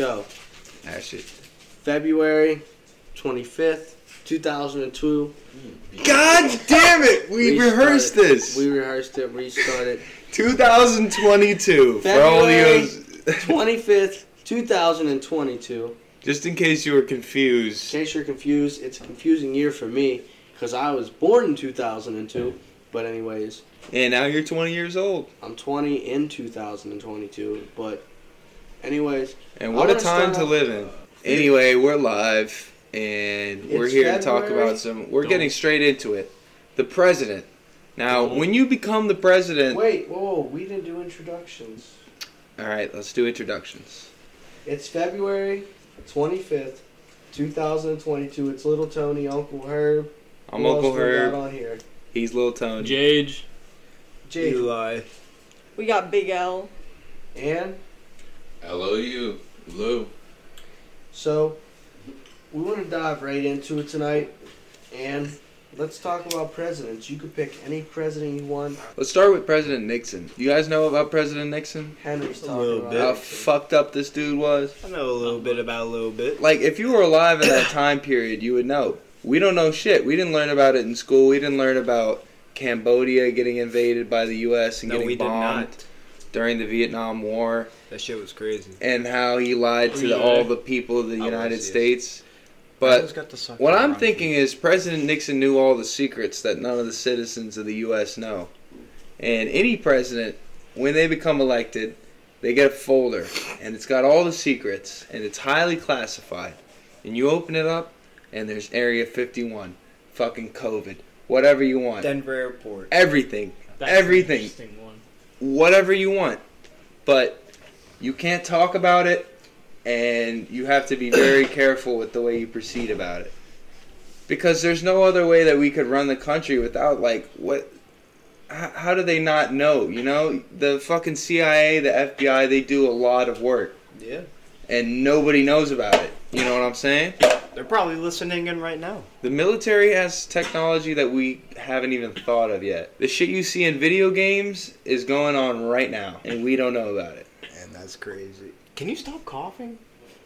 go. That shit. February 25th, 2002. God damn it! We Restarted. rehearsed this. We rehearsed it, restarted. 2022. For all February you, 25th, 2022. just in case you were confused. In case you're confused, it's a confusing year for me because I was born in 2002. But anyways, And now you're 20 years old. I'm 20 in 2022. But anyways, And what a time to live in. Anyway, we're live, and we're It's here to talk about some. We're Don't- getting straight into it. The president. Now, Don't. when you become the president, wait, whoa, whoa, we didn't do introductions. all right, let's do introductions. It's February 25th, 2022. It's Little Tony, Uncle Herb. I'm Who Uncle we got Herb. on here. He's Little Tony. Jage. Jake Eli. We got Big L. and L-O-U. Lou. so we want to dive right into it tonight, and let's talk about presidents. You could pick any president you want. Let's start with President Nixon. You guys know about President Nixon? Henry's A talking little about. bit. How fucked up this dude was? I know a little bit about a little bit. Like, if you were alive in that time period, you would know. We don't know shit. We didn't learn about it in school. We didn't learn about Cambodia getting invaded by the U.S. and No, getting we did bombed not. during the Vietnam War, That shit was crazy. and how he lied to Were the, all the people of the I United. States. But always got the sucker what I'm thinking is President Nixon knew all the secrets that none of the citizens of the U.S. know. And any president, when they become elected, they get a folder, and it's got all the secrets, and it's highly classified. And you open it up, and there's Area 51, fucking COVID, whatever you want, Denver Airport. everything, That's an Everything. interesting one. whatever you want. But you can't talk about it, and you have to be very careful with the way you proceed about it. Because there's no other way that we could run the country without, like, what. How, how do they not know? You know, the fucking CIA, the FBI, they do a lot of work, Yeah. and nobody knows about it. You know what I'm saying? They're probably listening in right now. The military has technology that we haven't even thought of yet. The shit you see in video games is going on right now, and we don't know about it. And that's crazy. Can you stop coughing?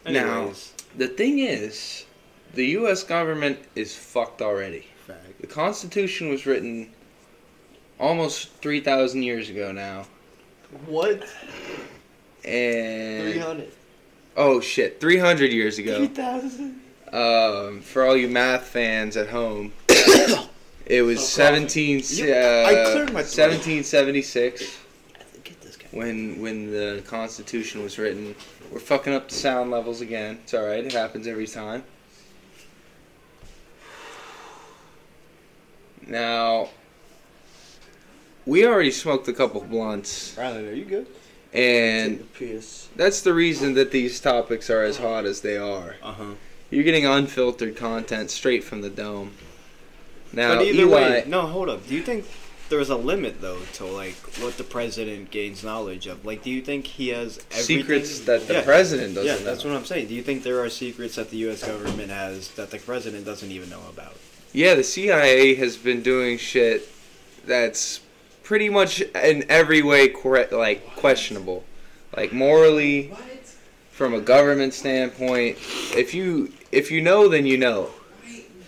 Now- The thing is, the U.S. government is fucked already. Fact. The Constitution was written almost 3,000 years ago now. What? And. 300. Oh shit, 300 years ago. 3,000. Um, for all you math fans at home, it was Stop coughing. 17, You- uh, I cleared my 1776 Get this guy. When when the Constitution was written. We're fucking up the sound levels again. It's alright, it happens every time. Now, we already smoked a couple blunts, Rylan, are you good? and Take the piss. that's the reason that these topics are as hot as they are. Uh huh. You're getting unfiltered content straight from the dome. Now, but either Eli, way, no, hold up. Do you think there's a limit though to like what the president gains knowledge of? Like, do you think he has everything? secrets that the Yeah. president doesn't Yeah, know. that's what I'm saying. Do you think there are secrets that the U.S. government has that the president doesn't even know about? Yeah, the CIA has been doing shit that's pretty much in every way correct, like questionable, like morally, from a government standpoint. If you if you know, then you know.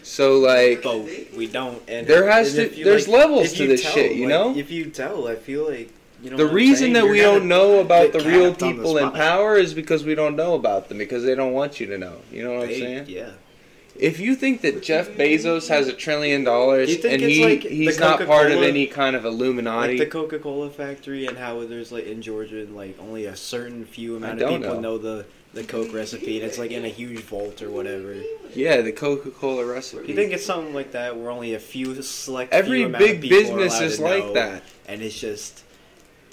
So like, But we don't. And There has and to- there's levels to this tell, shit, you like, know? If you tell, I feel like you know. the reason that You're we don't know about the real on the people in power is because we don't know about them because they don't want you to know. You know what I'm saying? Yeah. If you think that Jeff Bezos has a trillion dollars and he like he's not part of any kind of Illuminati, Like the Coca-Cola factory and how there's like in Georgia and like only a certain few amount of people know. know. the the Coke recipe and it's like in a huge vault or whatever. yeah, the Coca-Cola recipe. You think it's something like that where only a few select Every few big business is like know, that. and it's just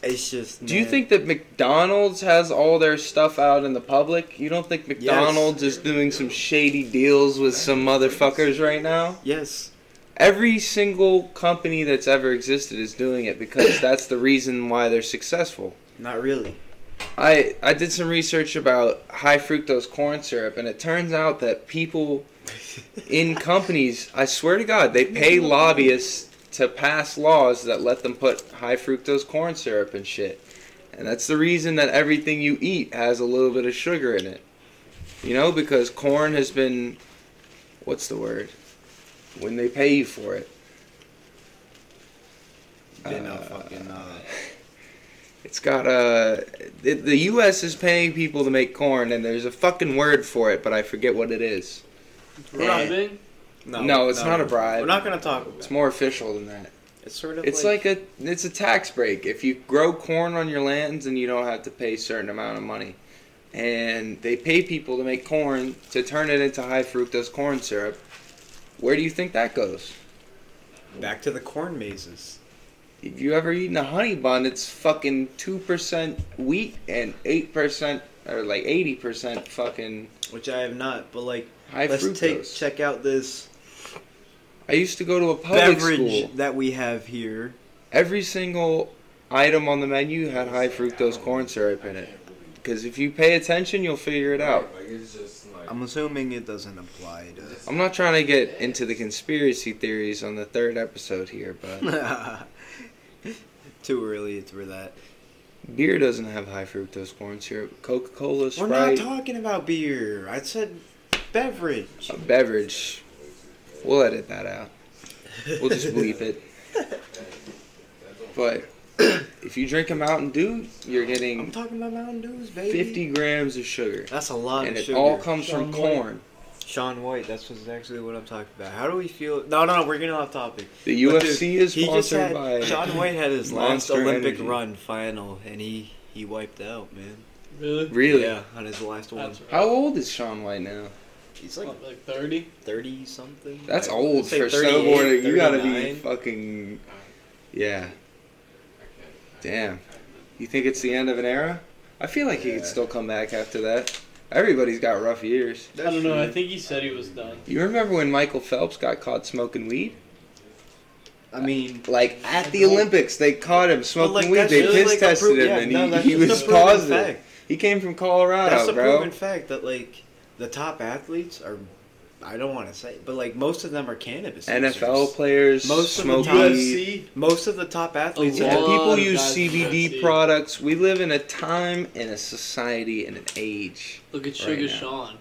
it's just Do you think that McDonald's has all their stuff out in the public? You don't think McDonald's is doing some shady deals with some motherfuckers right now? yes Every single company that's ever existed is doing it because that's the reason why they're successful. not really I I did some research about high fructose corn syrup, and it turns out that people in companies, I swear to God, they pay lobbyists to pass laws that let them put high fructose corn syrup and shit. And that's the reason that everything you eat has a little bit of sugar in it. You know, because corn has been, what's the word? When they pay you for it. A Uh, fucking. Uh, It's got a. The, the U.S. is paying people to make corn, and there's a fucking word for it, but I forget what it is. Bribing? No, no, it's not a bribe. We're not gonna talk about. It's more official than that. It's sort of. It's like, a. It's a tax break. If you grow corn on your lands, and you don't have to pay a certain amount of money, and they pay people to make corn to turn it into high fructose corn syrup. Where do you think that goes? back to the corn mazes. If you ever eaten a honey bun, it's fucking two percent wheat and eight percent or like eighty percent fucking Which I have not, but like, high let's fructose. take check out this I used to go to a public beverage school. that we have here. Every single item on the menu had high fructose corn syrup in it. Because if you pay attention, you'll figure it out. Like it's just like I'm assuming it doesn't apply to. I'm not trying to get into the conspiracy theories on the third episode here, but to. Too early for that. beer doesn't have high fructose corn syrup. Coca Cola, Sprite. We're not talking about beer. I said beverage. a beverage. We'll edit that out. We'll just bleep it. But if you drink a Mountain Dew, you're getting. I'm getting talking about Mountain Dews, baby. 50 grams of sugar. That's a lot And of it sugar. all comes from Shaun White. corn. Shaun White. That's what's actually what I'm talking about. How do we feel? No, no, no. We're getting off topic. The But UFC dude, is he just sponsored had by. Shaun White had his last Olympic Energy. run final, and he he wiped out, man. Really? Really? Yeah, on his last one. Right. How old is Shaun White now? He's like What, like 30? thirty something. That's Like, old let's for snowboarding. You gotta be fucking. Yeah. Damn. You think it's the end of an era? I feel like he could still come back after that. Everybody's got rough years. I don't know. I think he said he was done. You remember when Michael Phelps got caught smoking weed? I mean, Like at the Olympics, they caught him smoking like, weed. They just, piss like, tested pro- him, yeah, and no, he, he was positive. fact. He came from Colorado, That's a bro. proven fact that like the top athletes are. I don't want to say, but like most of them are cannabis. NFL users. players Most of the smoke weed. UFC? Most of the top athletes. Yeah, people use CBD products. We live in a time, in a society, in an age. Look at Sugar now. Sean.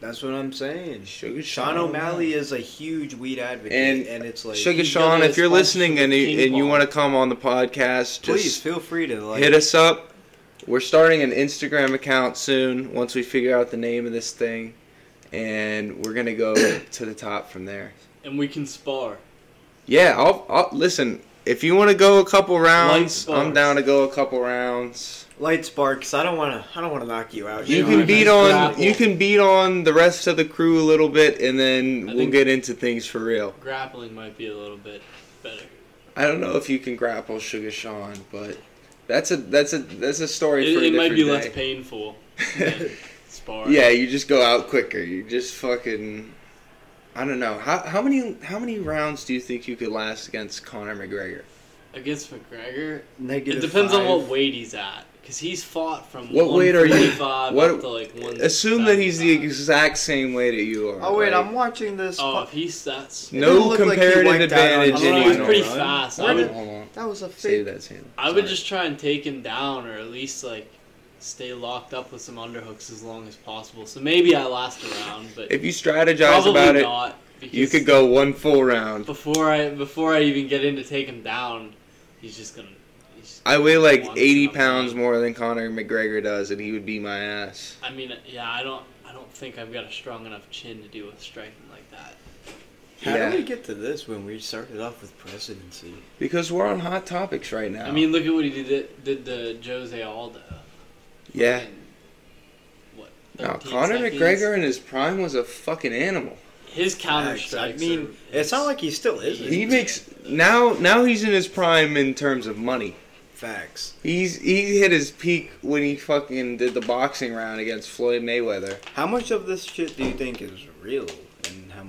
That's what I'm saying. Sugar Sean O'Malley is a huge weed advocate, And and, it's like, Sugar Sean, if you're listening and you, and you want to come on the podcast, please feel free to like hit us up. We're starting an Instagram account soon once we figure out the name of this thing, and we're gonna go to the top from there. And we can spar. Yeah, I'll, I'll listen. If you want to go a couple rounds. I'm down to go a couple rounds. light sparks. I don't want to. I don't want to knock you out. You Yeah, can nice beat on grapple. you can beat on the rest of the crew a little bit, and then I we'll get into things for real. Grappling might be a little bit better. I don't know if you can grapple Sugar Sean, but that's a that's a that's a story It, for a it might be different less day. painful than spar. yeah, you just go out quicker. You just fucking. I don't know how how many how many rounds do you think you could last against Conor McGregor? Against McGregor, Negative it depends on what weight he's at. Because he's fought from What weight are you- 145 what- up to like one. Assume that he's the exact same weight that you are. Oh wait, like, I'm watching this. Oh, if he's that's. It no didn't like comparative wiped out on advantage. I Did know, he's pretty run. fast. I would, that was a Save fake. that, Sam. I would just try and take him down, or at least like stay locked up with some underhooks as long as possible. So maybe I last a round, but If you strategize about it, not. You could go one full round. before I before I even get in to take him down. He's just gonna. He's, I weigh like 80 pounds done. more than Conor McGregor does, and he would be my ass. I mean, yeah, I don't. I don't think I've got a strong enough chin to deal with striking like that. How Yeah. did we get to this when we started off with presidency? Because we're on hot topics right now. I mean, look at what he did did to Jose Aldo. Yeah. In, what? No, Conor seconds? McGregor in his prime was a fucking animal. His counter Facts. I mean, are- it's not like he still isn't. He makes now now he's in his prime in terms of money. Facts. He's he hit his peak when he fucking did the boxing round against Floyd Mayweather. How much of this shit do you think is real, and how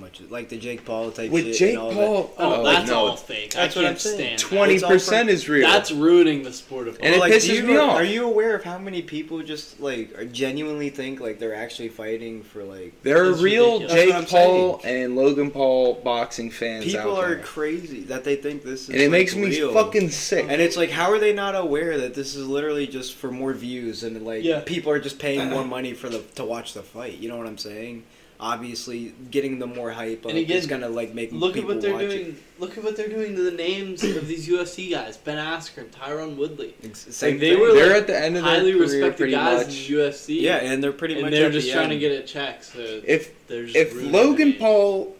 much, like the Jake Paul type With shit. Jake and all Paul, Oh, oh, that's no, all fake. That's I what I'm saying. twenty percent is real. That's ruining the sport of And it Like, pisses you, me off. Are you aware of how many people just like are genuinely think like they're actually fighting for like there are real ridiculous. Jake That's what Paul and Logan Paul boxing fans people out are there, crazy that they think this is and it like, makes me real. fucking sick. And it's like, how are they not aware that this is literally just for more views and like Yeah. people are just paying more money for the to watch the fight? You know what I'm saying? Obviously, getting the more hype up And again, is gonna like make Look at what they're watch doing. Look at what they're doing to the names of these UFC guys: Ben Askren, Tyron Woodley. it. Ex- Same they thing. were, They're like, at the end of their Highly career respected pretty guys much. in the UFC. yeah, and they're pretty and much they're at just the trying to get a check. So If if Logan the game. Paul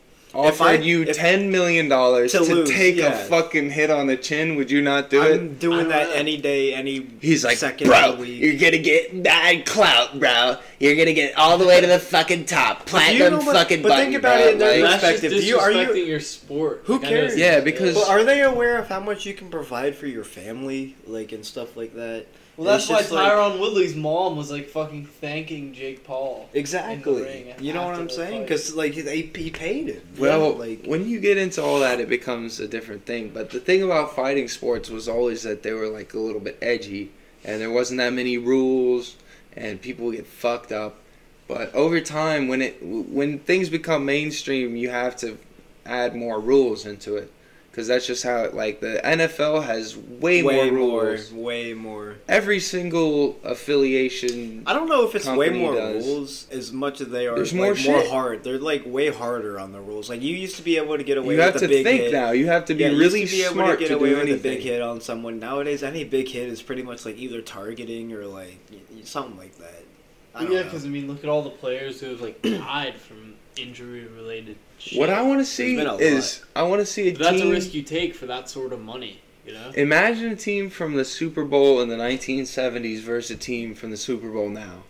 If I- offered you ten million dollars To to, lose, take yeah. a fucking hit on the chin, would you not do it? I'm doing I that don't any day, any He's like, second bro, of the week. you're gonna get bad clout, bro. You're gonna get all the way to the fucking top, But do you platinum know what- fucking but button, think about bro. it in their Like- that's just perspective. Do you- are you- disrespecting your sport. Who Like, cares? Yeah, because- But are they aware of how much you can provide for your family, like and stuff like that? Well, that's why just like- Tyron Woodley's mom was like fucking thanking Jake Paul. Exactly. You know what I'm saying? Because like they he paid him. Well, like when you get into all that, it becomes a different thing. But the thing about fighting sports was always that they were like a little bit edgy, and there wasn't that many rules, and people get fucked up. But over time, when it when things become mainstream, you have to add more rules into it, because that's just how it. Like the NFL has way, way more more, rules. way more. Every single affiliation. I don't know if it's way more does. rules as much as they are There's like, more more, shit. hard. They're like way harder on the rules. Like you used to be able to get away You with have the to big think hit. now. You have to be yeah, really used to be able smart to get to away do with anything. a big hit on someone. Nowadays, any big hit is pretty much like either targeting or like y- y- something like that. I don't yeah, because I mean, look at all the players who have like died from injury-related shit. What I want to see been lot. is I want to see a But that's team. a risk you take for that sort of money. You know. Imagine a team from the Super Bowl in the 1970s versus a team from the Super Bowl now.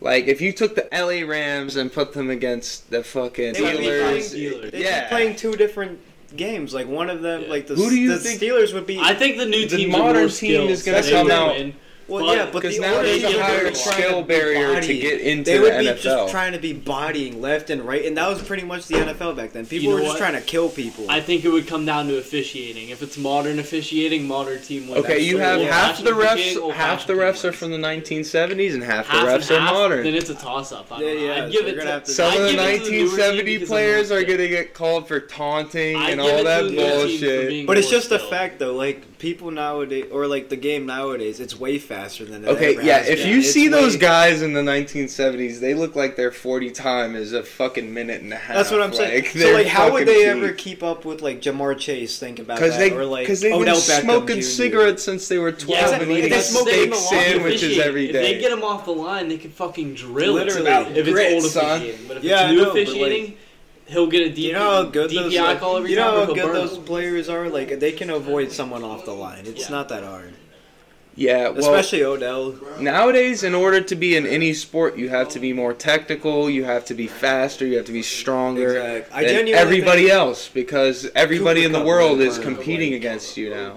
Like if you took the LA Rams and put them against the fucking They would be playing, Steelers. Steelers. they'd be Yeah. playing two different games. Like one of them, Yeah. like the, Who do you the think- Steelers would be. I think the new The team modern team is gonna gonna come out- Win. Well, but- yeah, but Because the now there's a higher Ducks are trying skill to be barrier to get into They the would be NFL. just trying to be bodying left and right, and that was pretty much the NFL back then. People You know were just what? trying to kill people. I think it would come down to officiating. If it's modern officiating, modern team wins. Okay, you have Old half the fashioned officiating, refs. old Half the fashioned refs team are wins. from the 1970s, and half, Half the and refs are half, modern. Then it's a toss-up. I don't Yeah, know. yeah, I'd give so it you're gonna to, have to- Some I'd of the give it to newer team 1970 because players I'm are not gonna get called for taunting I'd and give it all to that the newer team for bullshit. but it's more just a skilled. fact though, like people nowadays, or like the game nowadays, it's way faster than it Okay, ever yeah. has If been. you It's see those guys in the 1970s, they look like their 40 time is a fucking minute and a half. That's what I'm saying. So like, how would they peak. ever keep up with like Ja'Marr Chase? Think about Because that, they, or like because they've Odell been Beckham smoking Jr. cigarettes since they were 12 Yeah, and eating They smoke steak in the lawn. sandwiches every day. If they get them off the line, they can fucking drill it. Literally. if it's Grit, old son. officiating. But if Yeah, it's new know, but, like, officiating, he'll get a DP, You know how good DPI those like, call every you know time. how or he'll good those them. players are. Like they can avoid someone off the line. It's Yeah. not that hard. Yeah, well, Especially Odell. nowadays, in order to be in any sport, you have to be more technical, you have to be faster, you have to be stronger Exact- I than genuinely everybody else because everybody Cooper in the world is competing against you now.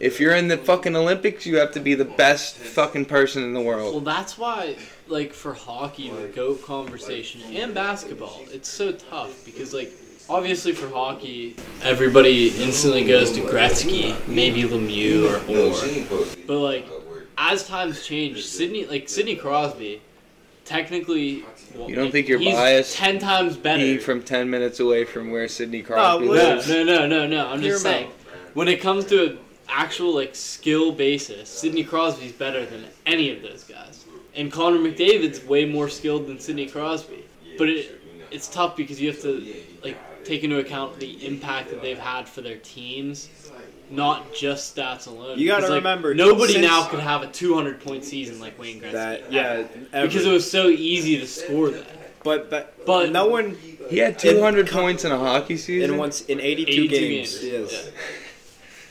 If you're in the fucking Olympics, you have to be the best fucking person in the world. Well, that's why, like for hockey, the goat conversation and basketball, it's so tough because, like, obviously for hockey, everybody instantly goes to Gretzky, maybe Lemieux or Orr. But like, as times change, Sidney, like Sidney Crosby, technically, well, You don't think you're he's biased ten times better. Being from 10 minutes away from where Sidney Crosby no, lives. no, no, no, no. I'm just saying, when it comes to an actual like skill basis, Sidney Crosby's better than any of those guys, and Connor McDavid's way more skilled than Sidney Crosby. But it it's tough because you have to like take into account the impact that they've had for their teams, not just stats alone. You gotta like, remember, nobody since- now could have a 200 point season like Wayne Gretzky. That yeah, ever. because it was so easy to score that. but but But- no one He had 200 points in a hockey season. in once in 82, 82 games. games, Yes.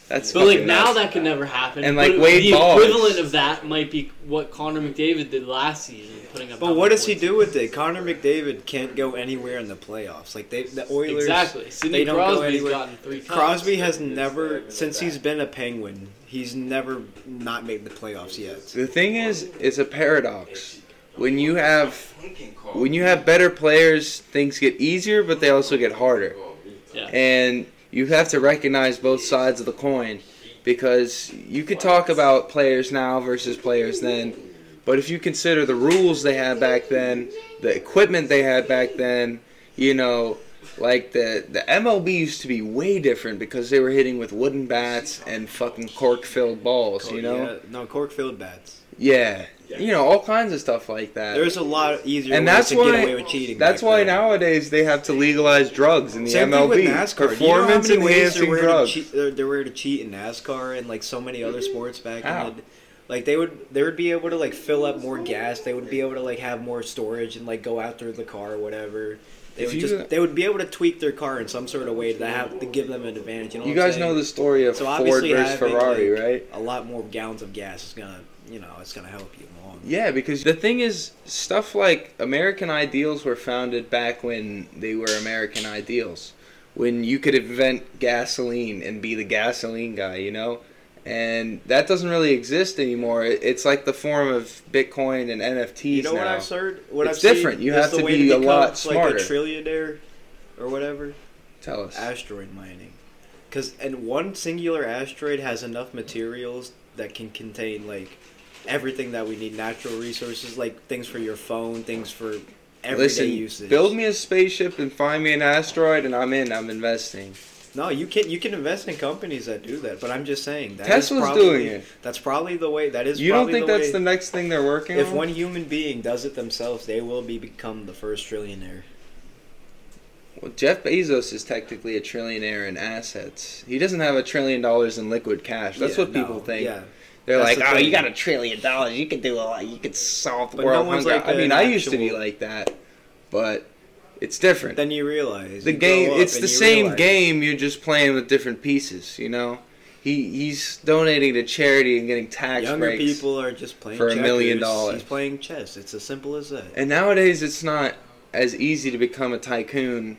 That's But like fucking now nuts. that could never happen. And, But like, Wade the Boggs. equivalent of that might be what Connor McDavid did last season, putting up. But what does he do with it? Connor McDavid can't go anywhere in the playoffs. Like they, the Oilers. Exactly. Sidney they don't go anywhere. gotten three. Cups. Crosby has never, since he's been a Penguin, he's never not made the playoffs yet. The thing is, it's a paradox. when you have when you have better players, things get easier, but they also get harder. Yeah. And you have to recognize both sides of the coin because you could talk about players now versus players then, but if you consider the rules they had back then, the equipment they had back then, you know, like the the MLB used to be way different because they were hitting with wooden bats and fucking cork filled balls, you know? Yeah, no cork filled bats. Yeah. You know, all kinds of stuff like that. There's a lot easier and ways that's to why get away with cheating. that's why then. nowadays they have to legalize drugs in the Same MLB. thing with NASCAR. Do you know how many ways there enhancing to drugs. cheat, there, there were to cheat in NASCAR and like so many other mm-hmm. sports back How? in the like they would they would be able to like fill up more gas. They would be able to like have more storage and like go after the car or whatever. They If would just they would be able to tweak their car in some sort of way to have to give them an advantage. You know, You guys know the story of So Ford versus Ferrari, like, right? a lot more gallons of gas is gonna you know it's gonna help you along. Yeah, because the thing is, stuff like American Ideals were founded back when they were American Ideals, when you could invent gasoline and be the gasoline guy, you know. And that doesn't really exist anymore. It's like the form of Bitcoin and NFTs You know now. what I've heard? What It's I've seen different. You have to way be a become, lot like smarter. a trillionaire or whatever. Tell us. asteroid mining because and one singular asteroid has enough materials that can contain like everything that we need natural resources like things for your phone things for everyday Listen, usage build me a spaceship and find me an asteroid, and I'm in. I'm investing. no you can you can invest in companies that do that but i'm just saying that Tesla's probably, doing it. that's probably the way that is You don't think the that's way, the next thing they're working if on? one human being does it themselves they will be become the first trillionaire Well, Jeff Bezos is technically a trillionaire in assets. He doesn't have a trillion dollars in liquid cash. That's Yeah, what people no, think. yeah They're That's like, the "Oh, you got a trillion dollars. You could do a lot. You could solve the But no world one's hunger." like I mean, an I used to be like that, but it's different. then you realize the you game, it's the same realize- game. You're just playing with different pieces. You know, he he's donating to charity and getting tax Younger breaks. people are just playing for a million dollars. He's playing chess. It's as simple as that. And nowadays, it's not as easy to become a tycoon.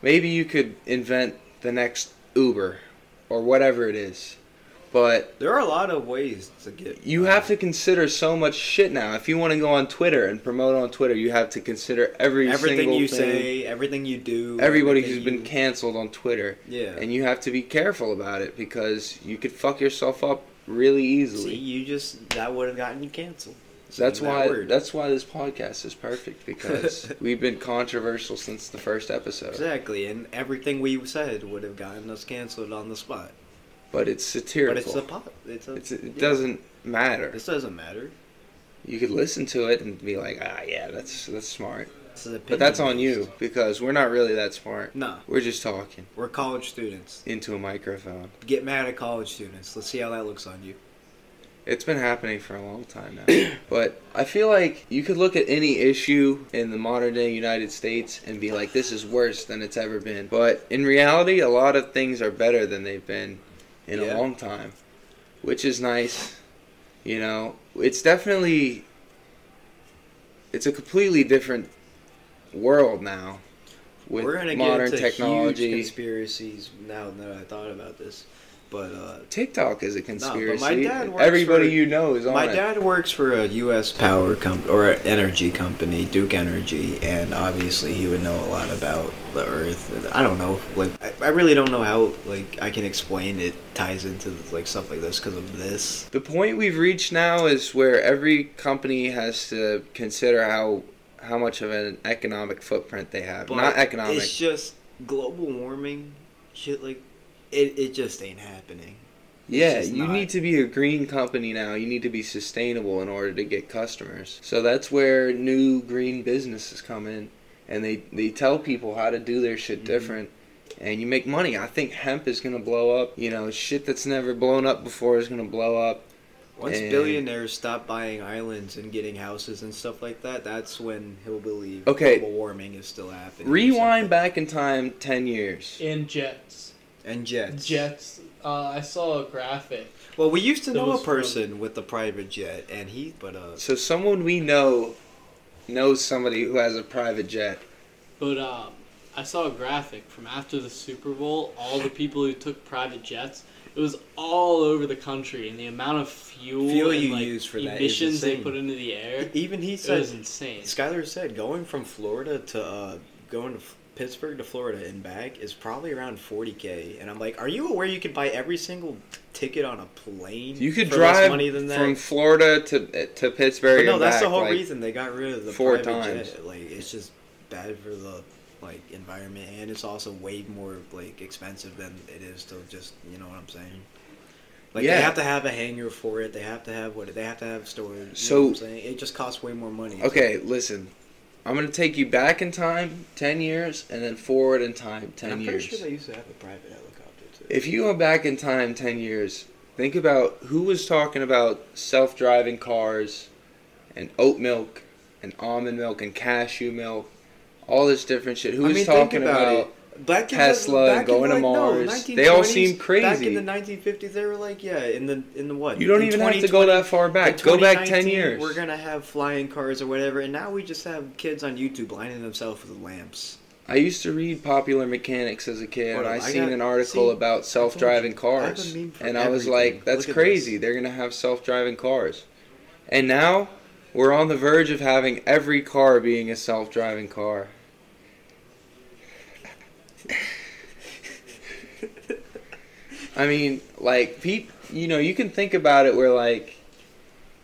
Maybe you could invent the next Uber or whatever it is. But There are a lot of ways to get. you have to consider so much shit now. If you want to go on Twitter and promote on Twitter, you have to consider every everything you thing. say, everything you do. Everybody who's been canceled on Twitter. yeah. And you have to be careful about it because you could fuck yourself up really See, easily. you just that would have gotten you canceled. That's Saying that why that's why this podcast is perfect because we've been controversial since the first episode. exactly, and everything we said would have gotten us canceled on the spot. But it's satirical. But it's a pop. It's a. It's, it yeah. doesn't matter. This doesn't matter. You could listen to it and be like, ah, yeah, that's that's smart. But that's on you because we're not really that smart. No, We're just talking we're college students. into a microphone. Get mad at college students. Let's see how that looks on you. It's been happening for a long time now. but I feel like you could look at any issue in the modern day United States and be like, this is worse than it's ever been. But in reality, a lot of things are better than they've been in Yeah. a long time, which is nice. You know, it's definitely it's a completely different world now with We're gonna modern get into technology. huge conspiracies now that I thought about this. But uh, TikTok is a conspiracy. my dad works Everybody for- you know is on my it. dad works for a U.S. power comp or energy company, Duke Energy, and obviously he would know a lot about the Earth. I don't know, like I, really don't know how like I can explain it ties into like stuff like this because of this. The point we've reached now is where every company has to consider how how much of an economic footprint they have. But Not economic. It's just global warming, shit like it. It just ain't happening. yeah, you need to be a green company now. You need to be sustainable in order to get customers. So that's where new green businesses come in and they they tell people how to do their shit Mhm. different. And you make money. I think hemp is gonna blow up. You know, shit that's never blown up before is gonna blow up. Once And- billionaires stop buying islands and getting houses and stuff like that, that's when he'll believe Okay. global warming is still happening. or Rewind back in time ten years. In jets. and jets. Jets. Uh, I saw a graphic. Well, we used to know a was from- person with a private jet, and he, but uh, So someone we know knows somebody who has a private jet. But um, I saw a graphic from after the Super Bowl. All the people who took private jets, It was all over the country, and the amount of fuel, Fuel and, you like, use for that is emissions they put into the air. Even he It said, was insane. Skylar said, going from Florida to uh, going to Pittsburgh to Florida and back is probably around 40k. And I'm like, are you aware you could buy every single ticket on a plane? You could for less drive money than that? from Florida to to Pittsburgh. But no, and that's the whole like, reason they got rid of the four private times. jet. Like it's just bad for the like environment, and it's also way more like expensive than it is to just you know what I'm saying. Like Yeah. they have to have a hangar for it. They have to have what they have to have storage. So- know what I'm saying it just costs way more money. Okay, listen. I'm gonna take you back in time ten years, and then forward in time ten I'm years. pretty sure they used to have a private helicopter too. If you go back in time 10 years, think about who was talking about self driving cars and oat milk and almond milk and cashew milk, all this different shit. Who's I mean, talking about about. Tesla and going in to Mars. No, They all seem crazy. Back in the 1950s, they were like, yeah, in the in the what? You don't In even have to go that far back. Go back 10 years. We're gonna have flying cars or whatever, and now we just have kids on YouTube lining themselves with lamps. I used to read Popular Mechanics as a kid, and I I seen got- an article see, about self driving you, I cars. And I was like, that's Look crazy. They're going to have self driving cars. And now we're on the verge of having every car being a self driving car. I mean, like, Pete, you know, you can think about it where, like,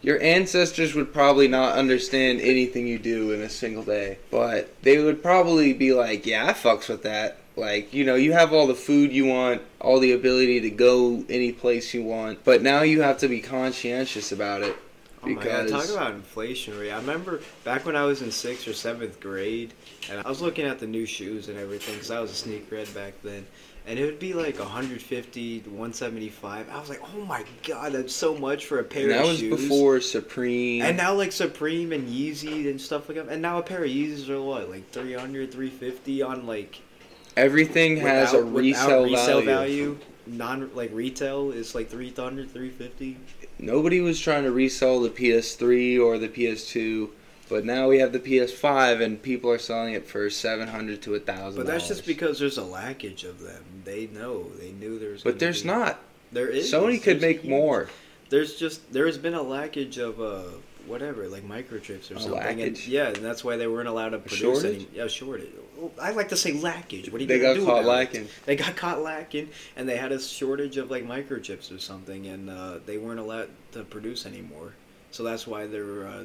your ancestors would probably not understand anything you do in a single day, but they would probably be like, "Yeah, I fucks with that." Like, you know, you have all the food you want, all the ability to go any place you want, but now you have to be conscientious about it. Oh my god, talk about inflation rate. I remember back when I was in sixth or seventh grade, and I was looking at the new shoes and everything because I was a sneakerhead back then, and it would be like 150 to 175. I was like, oh my god, that's so much for a pair And that was before Supreme. And now like Supreme and Yeezy and stuff like that. And now a pair of Yeezys are what, like 300, 350 on like Everything has a resale, resale value. value. Non like retail is like 300, 350. Nobody was trying to resell the PS3 or the PS2, but now we have the PS5 and people are selling it for 700 to a 1000 But that's just because there's a lackage of them. They know. They knew there's. But there's be- not. There is. Sony could There's a make huge- more. There's just there has been a lackage of uh whatever like microchips or A something. And, lackage? yeah, and that's why they weren't allowed to produce shortage? any. Yeah, shortage. I like to say lackage. What are you They got do caught it? lacking. They got caught lacking, and they had a shortage of like microchips or something, and uh, they weren't allowed to produce anymore. So that's why there uh,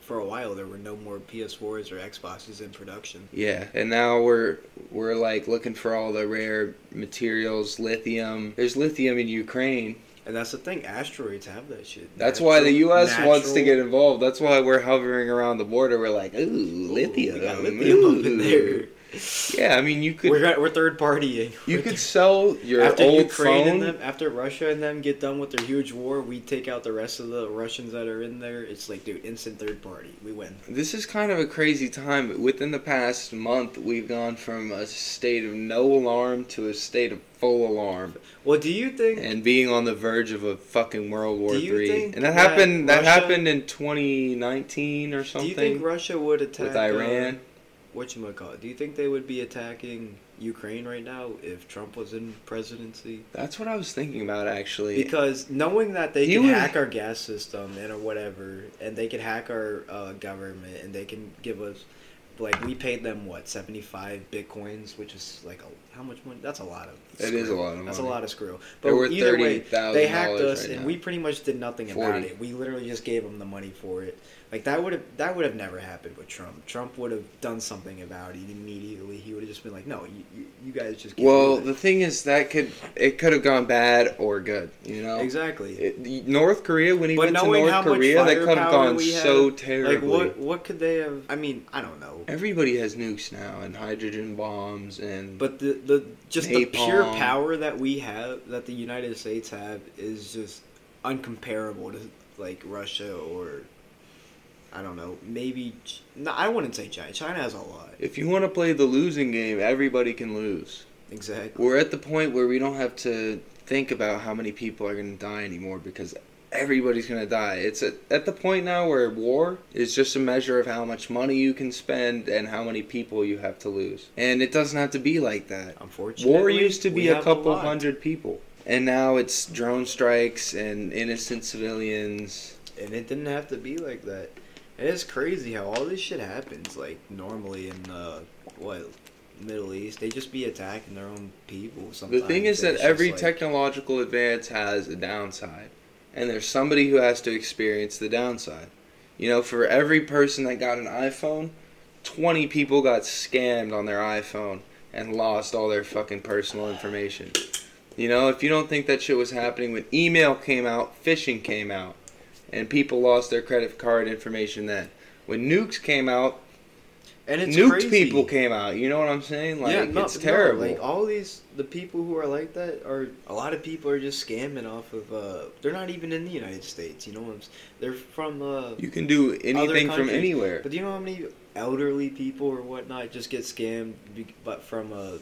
for a while, there were no more PS4s or Xboxes in production. Yeah, and now we're we're like looking for all the rare materials, lithium. There's lithium in Ukraine. And that's the thing, asteroids have that shit. That's why the Natural- U.S. wants to get involved. That's why we're hovering around the border. We're like, ooh, Ooh, lithium. We got lithium up in ooh." Yeah, I mean, you could we're we're third partying. you We're could third- sell your after old Ukraine phone. and them, after Russia and them get done with their huge war, we take out the rest of the Russians that are in there. It's like, dude, instant third party. We win. This is kind of a crazy time. Within the past month, we've gone from a state of no alarm to a state of full alarm, Well, do you think? and being on the verge of a fucking World War you Three. And that, that happened. That happened in 2019 or something. do you think Russia would attack with Iran. Uh, what you call it? Do you think they would be attacking Ukraine right now if Trump was in presidency? That's what I was thinking about actually. Because knowing that they He can would- hack our gas system and or whatever, and they can hack our uh, government, and they can give us, like, we paid them what seventy five bitcoins, which is like a, how much money? That's a lot of. It is a lot of Money. That's a lot of screw. But either way, they hacked us, right and now. we pretty much did nothing about it. We literally just gave them the money for it. Like that would have that would have never happened with Trump. Trump would have done something about it immediately. He would have just been like, "No, you, you, you guys just." Can't well, the thing is that could it could have gone bad or good. You know, exactly. It, North Korea when he But went to North Korea, that could have gone so terribly. Like what what could they have? I mean, I don't know. Everybody has nukes now and hydrogen bombs and But the the just the pure power that we have, that the United States have, is just uncomparable to like Russia or I don't know, maybe. No, I wouldn't say China. China has a lot. if you want to play the losing game, everybody can lose. Exactly. We're at the point where we don't have to think about how many people are going to die anymore because everybody's going to die. It's at, at the point now where war is just a measure of how much money you can spend and how many people you have to lose. And it doesn't have to be like that. Unfortunately, War used to be a couple lot. hundred people. and now it's drone strikes and innocent civilians. and it didn't have to be like that. It is crazy how all this shit happens. Like normally in uh, what Middle East, they just be attacking their own people. Sometimes The thing is that every like- technological advance has a downside, and there's somebody who has to experience the downside. You know, for every person that got an iPhone, 20 people got scammed on their iPhone and lost all their fucking personal information. You know, if you don't think that shit was happening when email came out, phishing came out, and people lost their credit card information then. When nukes came out, and it's nuked crazy. people came out. You know what I'm saying? Like yeah, no, it's no, terrible. like all these, the people who are like that are a lot of people are just scamming off of. uh They're not even in the United States. You know what I'm? They're from. uh you can do anything from anywhere. But do you know how many elderly people or whatnot just get scammed, but from uh,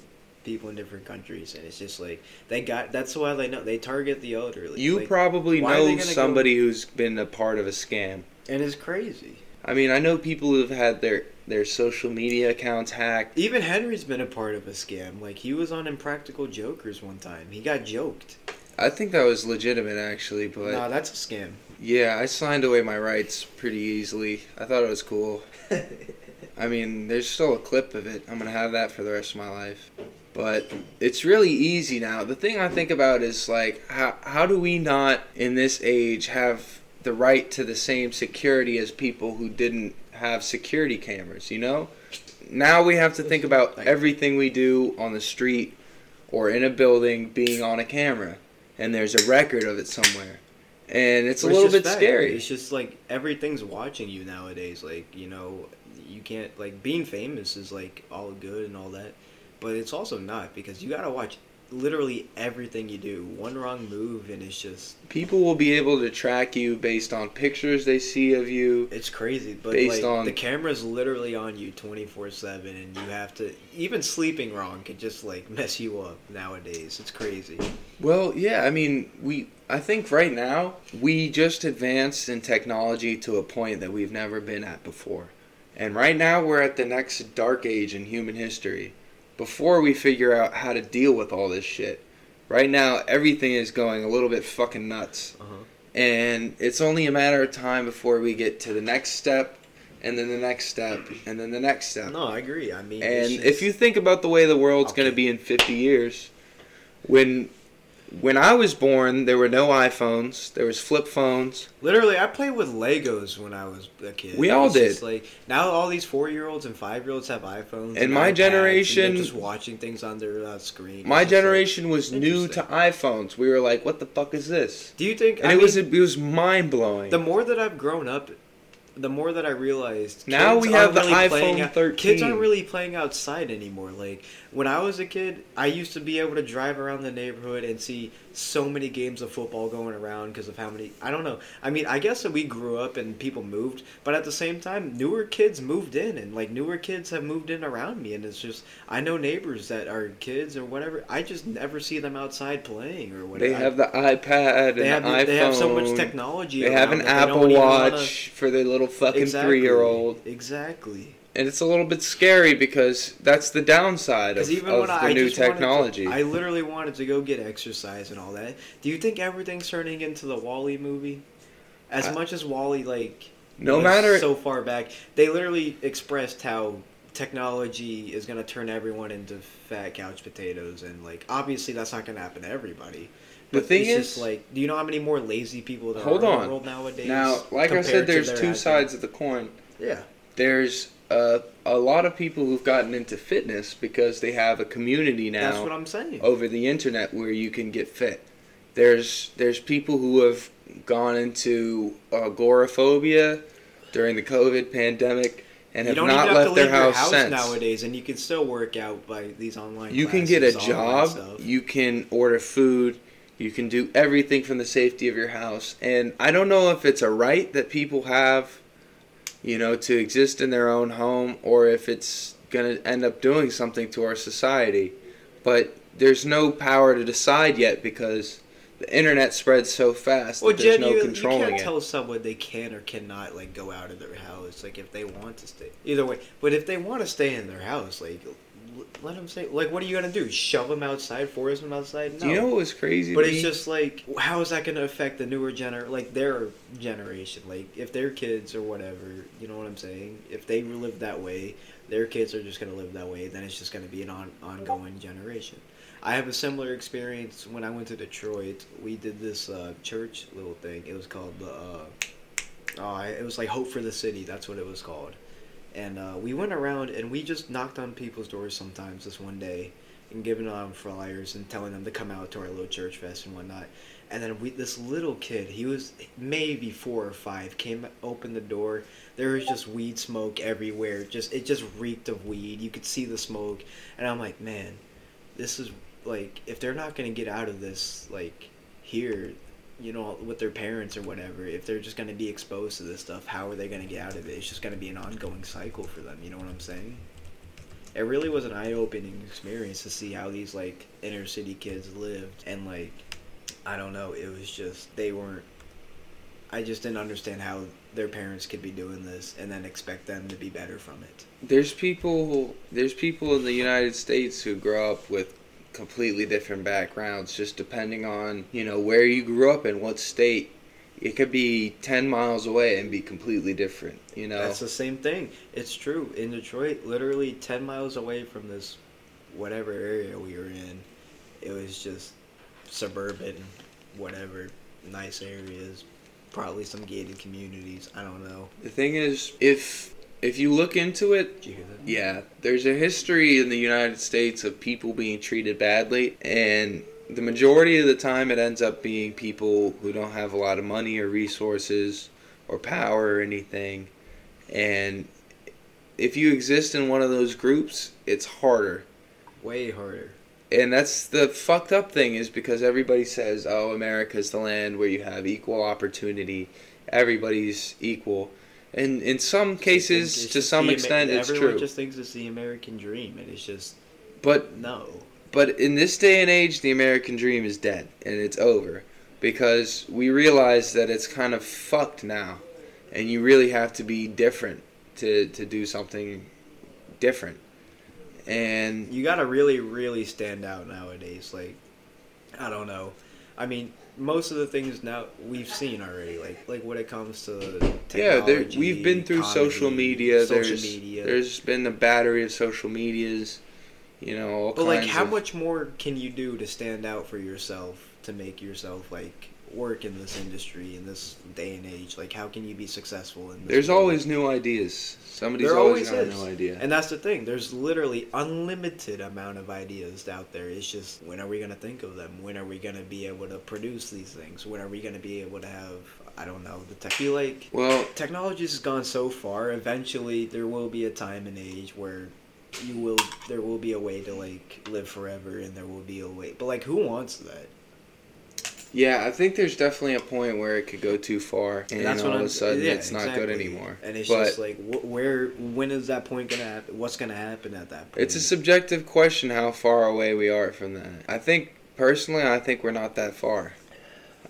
people in different countries, and it's just like they got. That's why they know they target the elderly. You like, probably why are they know gonna go- somebody who's been a part of a scam. and it's crazy. I mean, I know people who've had their their social media accounts hacked. Even Henry's been a part of a scam. Like he was on Impractical Jokers one time. He got joked. I think that was legitimate actually, but nah, that's a scam. yeah, I signed away my rights pretty easily. I thought it was cool. I mean, there's still a clip of it. I'm gonna have that for the rest of my life. But it's really easy now. The thing I think about is like, how how do we not in this age have the right to the same security as people who didn't have security cameras? You know, now we have to think about everything we do on the street or in a building being on a camera, and there's a record of it somewhere, and it's a But little bit fact. scary. It's just like everything's watching you nowadays. Like you know, you can't like being famous is like all good and all that, but it's also not because you gotta watch literally everything you do. One wrong move and it's just People will be able to track you based on pictures they see of you. it's crazy. But Based like on- the camera's literally on you twenty four seven, and you have to even sleeping wrong could just like mess you up nowadays. It's crazy. Well, yeah, I mean, we I think right now we just advanced in technology to a point that we've never been at before. And right now we're at the next dark age in human history. Before we figure out how to deal with all this shit. Right now everything is going a little bit fucking nuts. Uh-huh. And it's only a matter of time before we get to the next step and then the next step and then the next step. No, I agree. I mean, And it's if you think about the way the world's going to be in 50 years, when when I was born, there were no iPhones. There was flip phones. Literally, I played with Legos when I was a kid. We all did. like now, all these four-year-olds and five-year-olds have iPhones. And my iPads, generation- and just watching things on their uh, screen. My just like- generation was new to iPhones. We were like, "What the fuck is this?" do you think? And I it mean, was it was mind blowing. the more that I've grown up, the more that I realized. Now kids we have aren't the really playing iPhone out- 13. Kids aren't really playing outside anymore. Like when I was a kid, I used to be able to drive around the neighborhood and see so many games of football going around because of how many. I don't know. I mean, I guess that we grew up and people moved, but at the same time, newer kids moved in, and like newer kids have moved in around me, and it's just I know neighbors that are kids or whatever. I just never see them outside playing or whatever. they have the iPad and they have the iPhone. they have so much technology. They have an that they don't Apple even wanna- Watch for their little fucking Exactly. three-year-old, Exactly. And it's a little bit scary because that's the downside of, even of the I new wanted to- technology. I literally wanted to go get exercise and all that. Do you think everything's turning into the WALL-E movie? As I- much as WALL-E like no matter so far back, they literally expressed how technology is going to turn everyone into fat couch potatoes, and like obviously that's not going to happen to everybody. The But thing it's is- just like, do you know how many more lazy people there Hold are in on. the world nowadays? Now, like I said, there's two sides of the coin. Yeah. There's uh, a lot of people who've gotten into fitness because they have a community now. That's what I'm saying. over the internet where you can get fit. There's there's people who have gone into agoraphobia during the COVID pandemic and have have left their house, house since. nowadays, and you can still work out by these online. You can get a job, you can order food, you can do everything from the safety of your house. And I don't know if it's a right that people have, you know, to exist in their own home or if it's going to end up doing something to our society. But there's no power to decide yet because the internet spreads so fast Well, that there's no you, you can't it. tell someone they can or cannot like go out of their house, like if they want to stay. Either way, but if they want to stay in their house, like let them say. Like, what are you gonna do? Shove them outside? Force them outside? No. Do you know what was crazy? But it's me? just like, how is that going to affect the newer gener, like their generation? Like, if their kids or whatever, you know what I'm saying? If they live that way, their kids are just going to live that way. Then it's just going to be an on, ongoing generation. I have a similar experience when I went to Detroit. We did this uh, church little thing. It was called the, uh, oh, it was like Hope for the City. That's what it was called. And uh, we went around and we just knocked on people's doors sometimes this one day and giving them flyers and telling them to come out to our little church fest and whatnot. And then we, this little kid, he was maybe four or five, came opened the door. There was just weed smoke everywhere. Just it just reeked of weed. You could see the smoke, and I'm like, man, this is like if they're not gonna get out of this like here, you know, with their parents or whatever. If they're just gonna be exposed to this stuff, how are they gonna get out of it? It's just gonna be an ongoing cycle for them. You know what I'm saying? it really was an eye-opening experience to see how these like inner city kids lived and like i don't know it was just they weren't i just didn't understand how their parents could be doing this and then expect them to be better from it there's people there's people in the United States who grow up with completely different backgrounds just depending on you know where you grew up and what state. It could be 10 miles away and be completely different you know? That's the same thing. It's true. In detroit literally 10 miles away from this whatever area we were in it was just suburban whatever nice areas probably some gated communities i don't know. The thing is if if you look into it did you hear that? yeah there's a history in the United States of people being treated badly and the majority of the time it ends up being people who don't have a lot of money or resources or power or anything and if you exist in one of those groups it's harder. Way harder. And that's the fucked up thing is because everybody says oh america's the land where you have equal opportunity. Everybody's equal and in some cases to some the extent it's everyone true just thinks it's the American dream, and it's just but no. But in this day and age, the American dream is dead and it's over because we realize that it's kind of fucked now, and you really have to be different to to do something different. And You gotta really, really stand out nowadays. Like, I don't know. I mean, most of the things now we've seen already. Like, like when it comes to yeah, there, we've been through social media. Social there's media. there's been a battery of social medias. You know, all But like, how of- much more can you do to stand out for yourself to make yourself like work in this industry in this day and age? Like, how can you be successful in? There's world? always new ideas. Somebody's There always, always got a new idea. And that's the thing. There's literally unlimited amount of ideas out there. It's just when are we gonna think of them? When are we gonna be able to produce these things? When are we gonna be able to have I don't know the tech? I feel like well, technology has gone so far. Eventually, there will be a time and age where you will there will be a way to like live forever, and there will be a way. But like, who wants that? Yeah, I think there's definitely a point where it could go too far, and That's all what of I'm- a sudden yeah, it's not good anymore. And it's but just like, wh- where when is that point gonna happen? What's gonna happen at that point? it's a subjective question how far away we are from that. I think personally, I think we're not that far.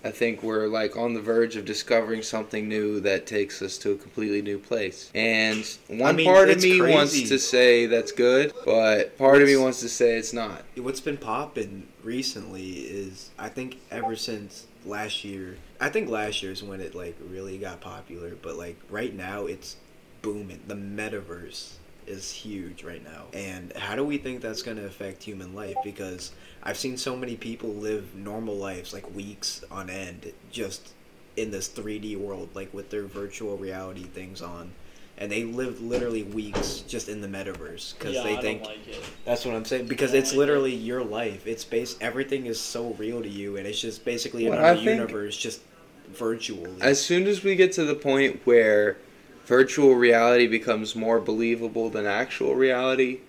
I think we're like on the verge of discovering something new that takes us to a completely new place. And one mean, part of me wants to say that's good, but part of me wants to say it's not. what's been popping recently is I think ever since last year, I think last year is when it like really got popular, but like right now it's booming. The metaverse is huge right now. And how do we think that's going to affect human life because I've seen so many people live normal lives like weeks on end just in this 3D world like with their virtual reality things on. And they live literally weeks just in the metaverse because yeah, they I think don't like it. that's what I'm saying because it's I literally your life. It's base everything is so real to you, and it's just basically What another universe, just virtual. As soon as we get to the point where virtual reality becomes more believable than actual reality,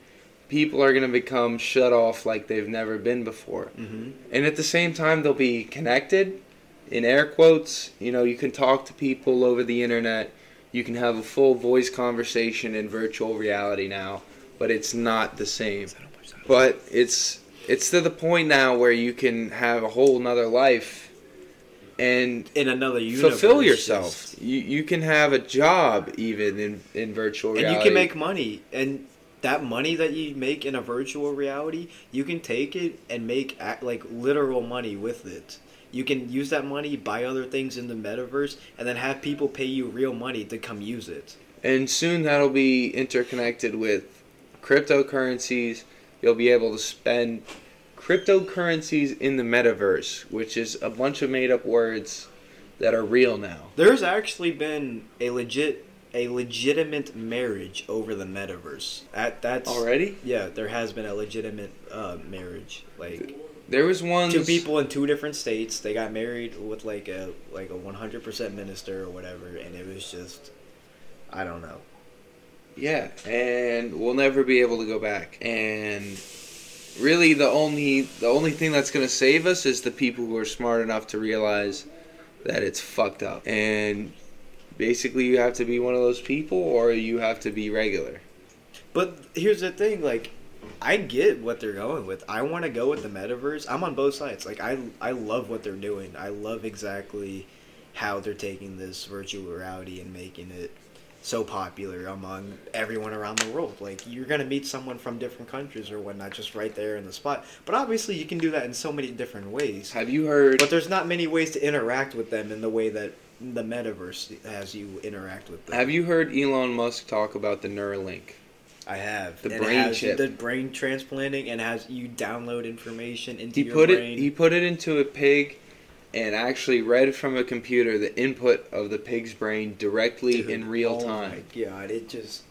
people are going to become shut off like they've never been before. hmm And at the same time, they'll be connected, in air quotes. You know, you can talk to people over the internet. You can have a full voice conversation in virtual reality now, but it's not the same. But it's it's to the point now where you can have a whole nother life and In another universe, fulfill yourself. just- You you can have a job even in in virtual reality, and you can make money. And that money that you make in a virtual reality, you can take it and make like literal money with it. You can use that money, buy other things in the metaverse, and then have people pay you real money to come use it. And soon that'll be interconnected with cryptocurrencies. You'll be able to spend cryptocurrencies in the metaverse, which is a bunch of made up words that are real now. There's actually been a legit a legitimate marriage over the metaverse. That that's Already? yeah, there has been a legitimate uh, marriage. Like There was one two people in two different states. They got married with like a like a one hundred percent minister or whatever, and it was just I don't know. Yeah, and we'll never be able to go back. And really the only the only thing that's going to save us is the people who are smart enough to realize that it's fucked up. And basically you have to be one of those people or you have to be regular. But here's the thing, like I get what they're going with. I want to go with the metaverse. I'm on both sides. Like I I love what they're doing. I love exactly how they're taking this virtual reality and making it so popular among everyone around the world. Like you're gonna meet someone from different countries or whatnot, just right there in the spot. But obviously, you can do that in so many different ways. Have you heard But there's not many ways to interact with them in the way that the metaverse has you interact with them. Have you heard Elon Musk talk about the Neuralink? I have The And brain chip. the brain transplanting, and has you download information into He your put brain. it he put it into a pig and actually read from a computer the input of the pig's brain directly Dude, in real oh time. my god! It just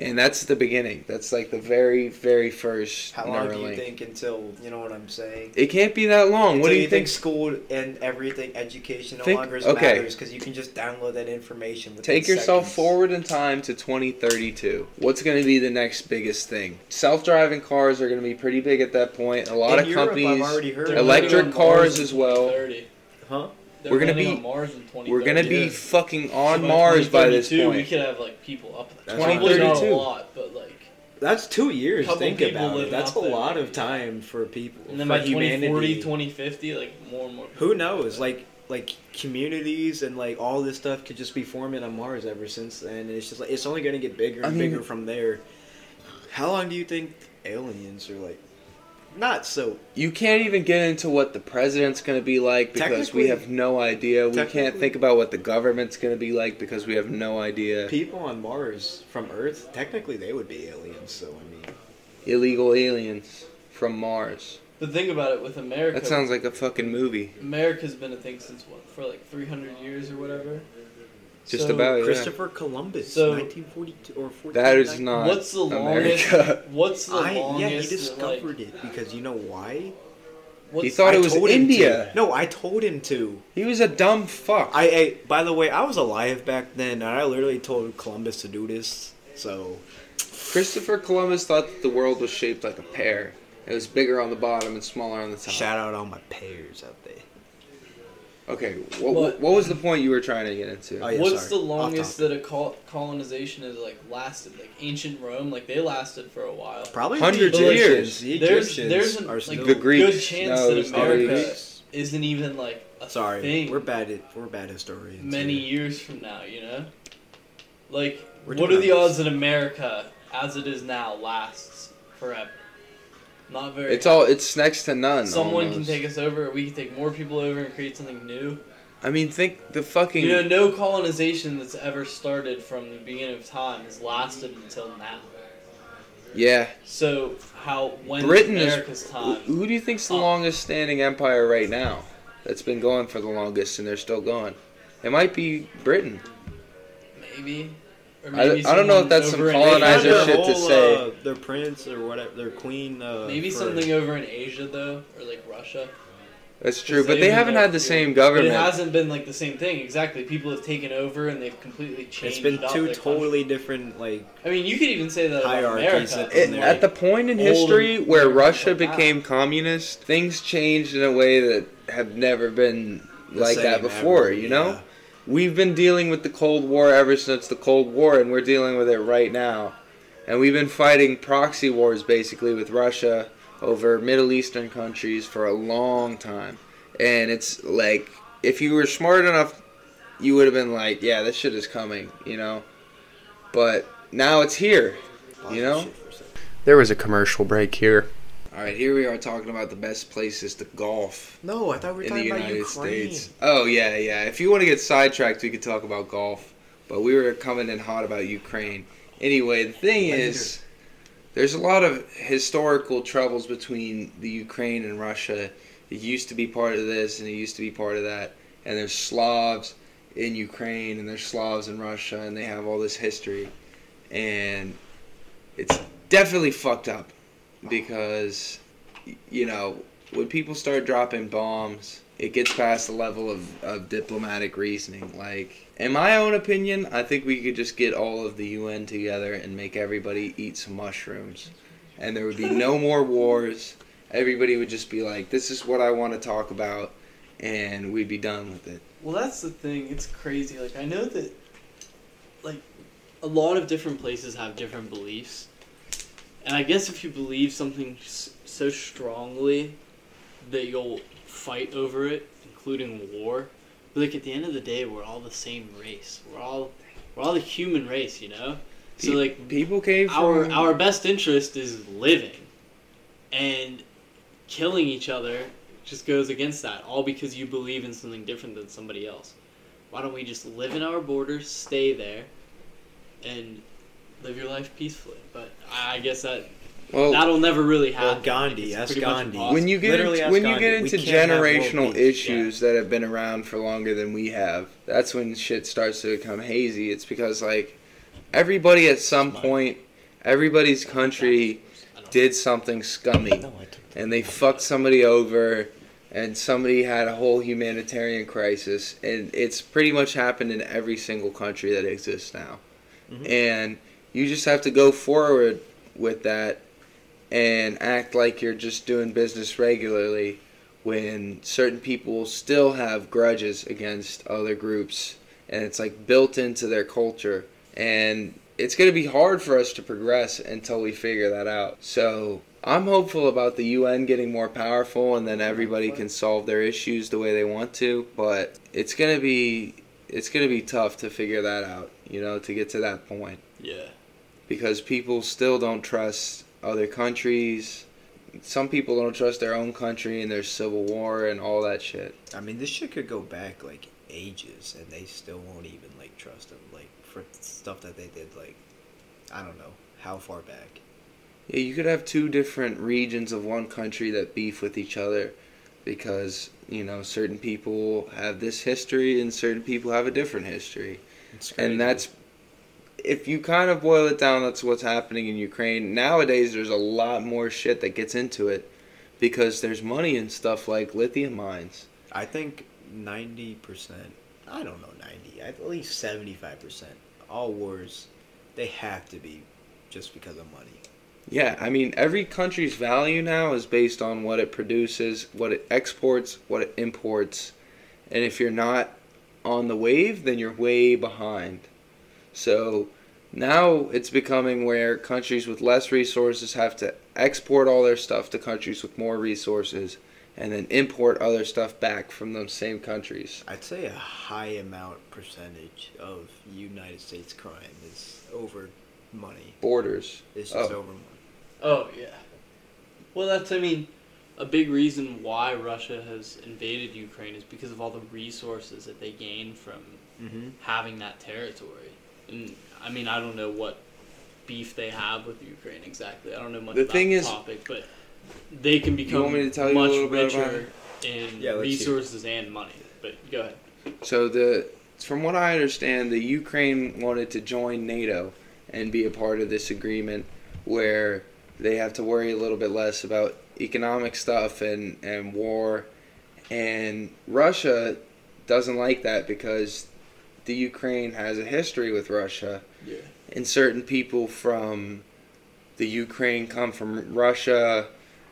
And that's the beginning. That's like the very, very first how long do you think until you know what I'm saying? It can't be that long. Until what do you think? School and everything, education no Think- longer okay. matters because you can just download that information. Take yourself seconds. forward in time to 2032. What's going to be the next biggest thing? Self-driving cars are going to be pretty big at that point. A lot In of Europe, companies. I've already heard. Electric cars as well. 2030. Huh? They're We're gonna be- on Mars in 2030. We're going to be Yeah. fucking So on by Mars by this 2032, We point. could have like people up there. That's Probably not a 2032. lot, but like, That's two years. Think about it. That's a there. lot of time for people. and then for by 2040, 2050, like more and more. Who knows? Like like communities and like all this stuff could just be forming on Mars ever since then. And it's just like it's only gonna get bigger I and mean- bigger from there. How long do you think aliens are like? Not so. You can't even get into what the president's going to be like because we have no idea. We can't think about what the government's going to be like because we have no idea. People on Mars from Earth, technically they would be aliens. So I mean, Illegal aliens from Mars. But think about it with America. That sounds like a fucking movie. America's been a thing since what? For like 300 years or whatever. Just So, about, yeah. Christopher Columbus, So- 1942 or 14. That is not What's the America. longest? What's the I, yeah, longest? he that, like, discovered it because you know why? what's, He thought I it was India. to. No, I told him to. He was a dumb fuck. I, I by the way, I was alive back then, and I literally told Columbus to do this. So Christopher Columbus thought that the world was shaped like a pear. It was bigger on the bottom and smaller on the top. shout out all my pears out there. Okay, what, But- what was the point you were trying to get into? Oh, yeah, What's sorry. the longest Off that a col- colonization has like lasted? Like ancient Rome, like they lasted for a while. Probably Hundreds of Egyptians. years. The There's- Egyptians there's an- are like, still. the Greeks. good chance no, that it was the America- Greeks. Isn't even like a Sorry, thing we're bad at we're bad historians. many here. years from now. You know, like We're what doing are the odds that America, as it is now, lasts forever? Not very. It's all. It's next to none. Someone almost. can take us over. We can take more people over and create something new. I mean, think the fucking. You know, no colonization that's ever started from the beginning of time has lasted until now. yeah. So how when Britain is is. America's Who, time? who do you think's the Oh. longest standing empire right now? That's been going for the longest, and they're still going. It might be Britain. Maybe. Or I- I don't know if that's some over in They have colonizer their shit to say. Uh, their prince or whatever, their queen. Uh, Maybe for- something over in Asia though, or like Russia. That's true, but they've they been haven't had the for same government. But it hasn't been like the same thing. Exactly. People have taken over and they've completely changed. It's been two their totally different like. I mean, you could even say that Hierarchies America. It- and at the point in history where Russia like that. became communist, things changed in a way that have never been the like that before. ever, you know, yeah. We've been dealing with the Cold War ever since the Cold War, and we're dealing with it right now. And we've been fighting proxy wars basically with Russia over Middle Eastern countries for a long time. And it's like, if you were smart enough, you would have been like, yeah, this shit is coming, you know? But now it's here. You know? There was a commercial break here. All right, here we are talking about the best places to golf No, I thought we were in the talking about United Ukraine. States. Oh yeah, yeah. If you want to get sidetracked, we could talk about golf. But we were coming in hot about Ukraine. Anyway, the thing is, there's a lot of historical troubles between the Ukraine and Russia. It used to be part of this, and it used to be part of that. And there's Slavs in Ukraine, and there's Slavs in Russia, and they have all this history. And it's definitely fucked up because, you know, when people start dropping bombs, it gets past the level of, of diplomatic reasoning. Like, in my own opinion, I think we could just get all of the UN together and make everybody eat some mushrooms. And there would be no more wars. Everybody would just be like, this is what I want to talk about. And we'd be done with it. Well, that's the thing. It's crazy. Like I know that, like, a lot of different places have different beliefs, and I guess if you believe something so strongly that you'll fight over it, including war. But like at the end of the day, we're all the same race. We're all we're all the human race, you know. So like people came from our our best interest is living, and killing each other just goes against that. All because you believe in something different than somebody else. Why don't we just live in our borders, stay there, and live your life peacefully? But I I guess that well, that'll never really Well, happen. Gandhi, It's ask pretty Gandhi. impossible. when you get Literally into, ask when you get into can't have world generational peace. issues that have been around for longer than we have, that's when shit starts to become hazy. It's because like everybody at some point, everybody's country did something scummy, No, and they fucked somebody over, and somebody had a whole humanitarian crisis, and it's pretty much happened in every single country that exists now, Mhm. and you just have to go forward with that and act like you're just doing business regularly when certain people still have grudges against other groups. And it's like built into their culture. And it's going to be hard for us to progress until we figure that out. So i'm hopeful about the un getting more powerful and then everybody can solve their issues the way they want to. But it's going to be it's going to be tough to figure that out you know to get to that point. Yeah. Because people still don't trust other countries. Some people don't trust their own country and there's civil war and all that shit. I mean, this shit could go back like ages, and they still won't even like trust them, like for stuff that they did, like I don't know how far back. Yeah, you could have two different regions of one country that beef with each other because, you know, certain people have this history and certain people have a different history. And that's if you kind of boil it down, that's what's happening in Ukraine. Nowadays, there's a lot more shit that gets into it because there's money in stuff like lithium mines. I think ninety percent. I don't know ninety. At least seventy five percent. All wars, they have to be just because of money. Yeah, I mean, every country's value now is based on what it produces, what it exports, what it imports. And if you're not on the wave, then you're way behind. So now it's becoming where countries with less resources have to export all their stuff to countries with more resources and then import other stuff back from those same countries. I'd say a high amount percentage of United States crime is over money. Borders. It's just Oh. over money. Oh yeah. Well, that's I mean, a big reason why Russia has invaded Ukraine is because of all the resources that they gain from Mm-hmm. having that territory. And I mean, I don't know what beef they have with Ukraine exactly. I don't know much The about thing the is- topic, but they can become want me to tell you a much little bit richer in Yeah, let's hear. resources and money. But go ahead. So the from what I understand, the Ukraine wanted to join NATO and be a part of this agreement where they have to worry a little bit less about economic stuff and, and war. And Russia doesn't like that because the Ukraine has a history with Russia Yeah. and certain people from the Ukraine come from Russia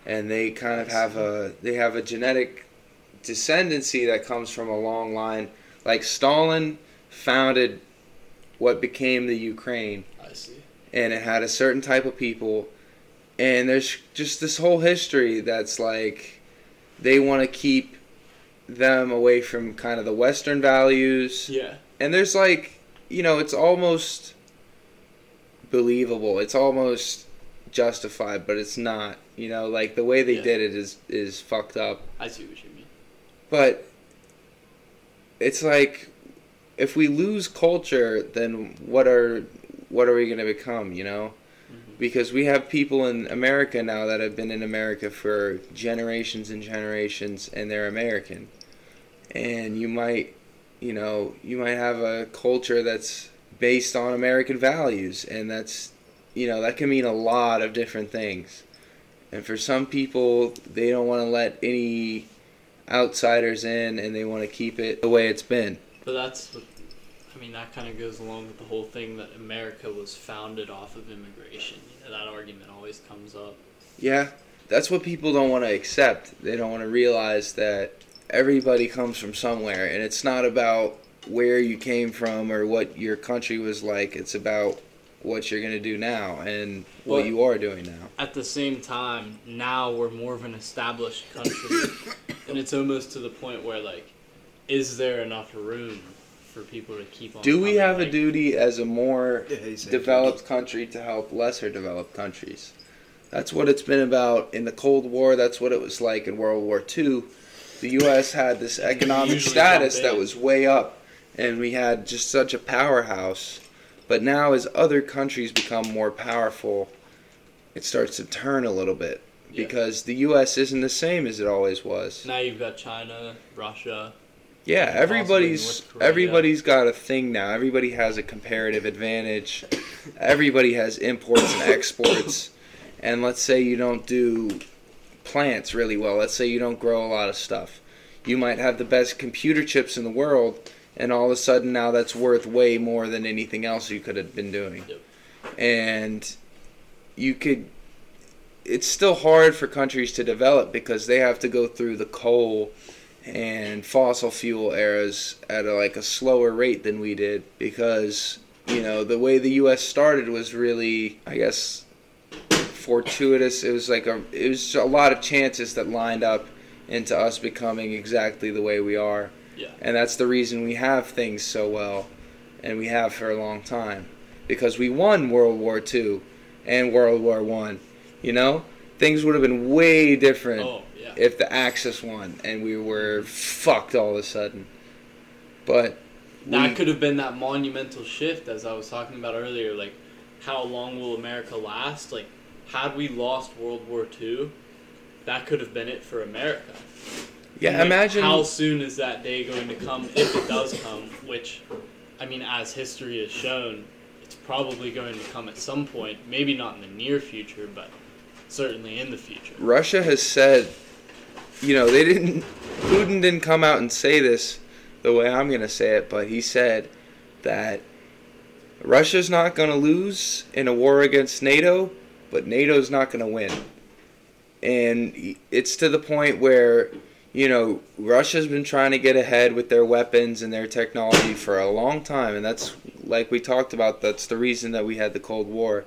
and they kind of have a they have a genetic descendancy that comes from a long line like Stalin founded what became the Ukraine I see. and it had a certain type of people and there's just this whole history that's like they want to keep them away from kind of the western values Yeah. And there's like you know it's almost believable it's almost justified, but it's not. You know, like the way they Yeah. did it is is fucked up. I see what you mean. But it's like if we lose culture, then what are what are we going to become, you know? Mhm. Because we have people in America now that have been in America for generations and generations and they're American. And you might, you know, you might have a culture that's based on American values and that's you know, that can mean a lot of different things. And for some people, they don't want to let any outsiders in and they want to keep it the way it's been. But that's what I mean. That kind of goes along with the whole thing that America was founded off of immigration. You know, that argument always comes up. Yeah, that's what people don't want to accept. They don't want to realize that everybody comes from somewhere and it's not about where you came from or what your country was like. It's about what you're going to do now and what Well- you are doing now. At the same time, now we're more of an established country, and it's almost to the point where like, is there enough room for people to keep on? Do we coming? have a duty as a more Yeah, developed country to help lesser developed countries. That's what it's been about in the Cold War. That's what it was like in World War II. The U.S. had this economic status that was way up, and we had just such a powerhouse. But now, as other countries become more powerful, it starts to turn a little bit Yeah. because the U.S. isn't the same as it always was. Now you've got China, Russia. Yeah, everybody's everybody's got a thing now. Everybody has a comparative advantage. Everybody has imports and exports. And let's say you don't do plants really well. Let's say you don't grow a lot of stuff. You might have the best computer chips in the world and all of a sudden now that's worth way more than anything else you could have been doing. Yep. And you could it's still hard for countries to develop because they have to go through the coal and fossil fuel eras at a, like a slower rate than we did because you know the way the U.S. started was really I guess fortuitous. It was like a it was a lot of chances that lined up into us becoming exactly the way we are, Yeah. and that's the reason we have things so well, and we have for a long time because we won World War II and World War One. You know, things would have been way different Oh yeah. if the Axis won and we were fucked all of a sudden. But That we- could have been that monumental shift, as I was talking about earlier. Like, how long will America last? Like, had we lost World War II, that could have been it for America. yeah, Like, imagine how soon is that day going to come if it does come. Which, I mean, as history has shown, it's probably going to come at some point. Maybe not in the near future, but certainly in the future. Russia has said, you know, they didn't. Putin didn't come out and say this the way I'm gonna say it, but he said that Russia's not gonna lose in a war against NATO, but NATO's not gonna win. And it's to the point where, you know, Russia's been trying to get ahead with their weapons and their technology for a long time, and that's like we talked about. That's the reason that we had the Cold War.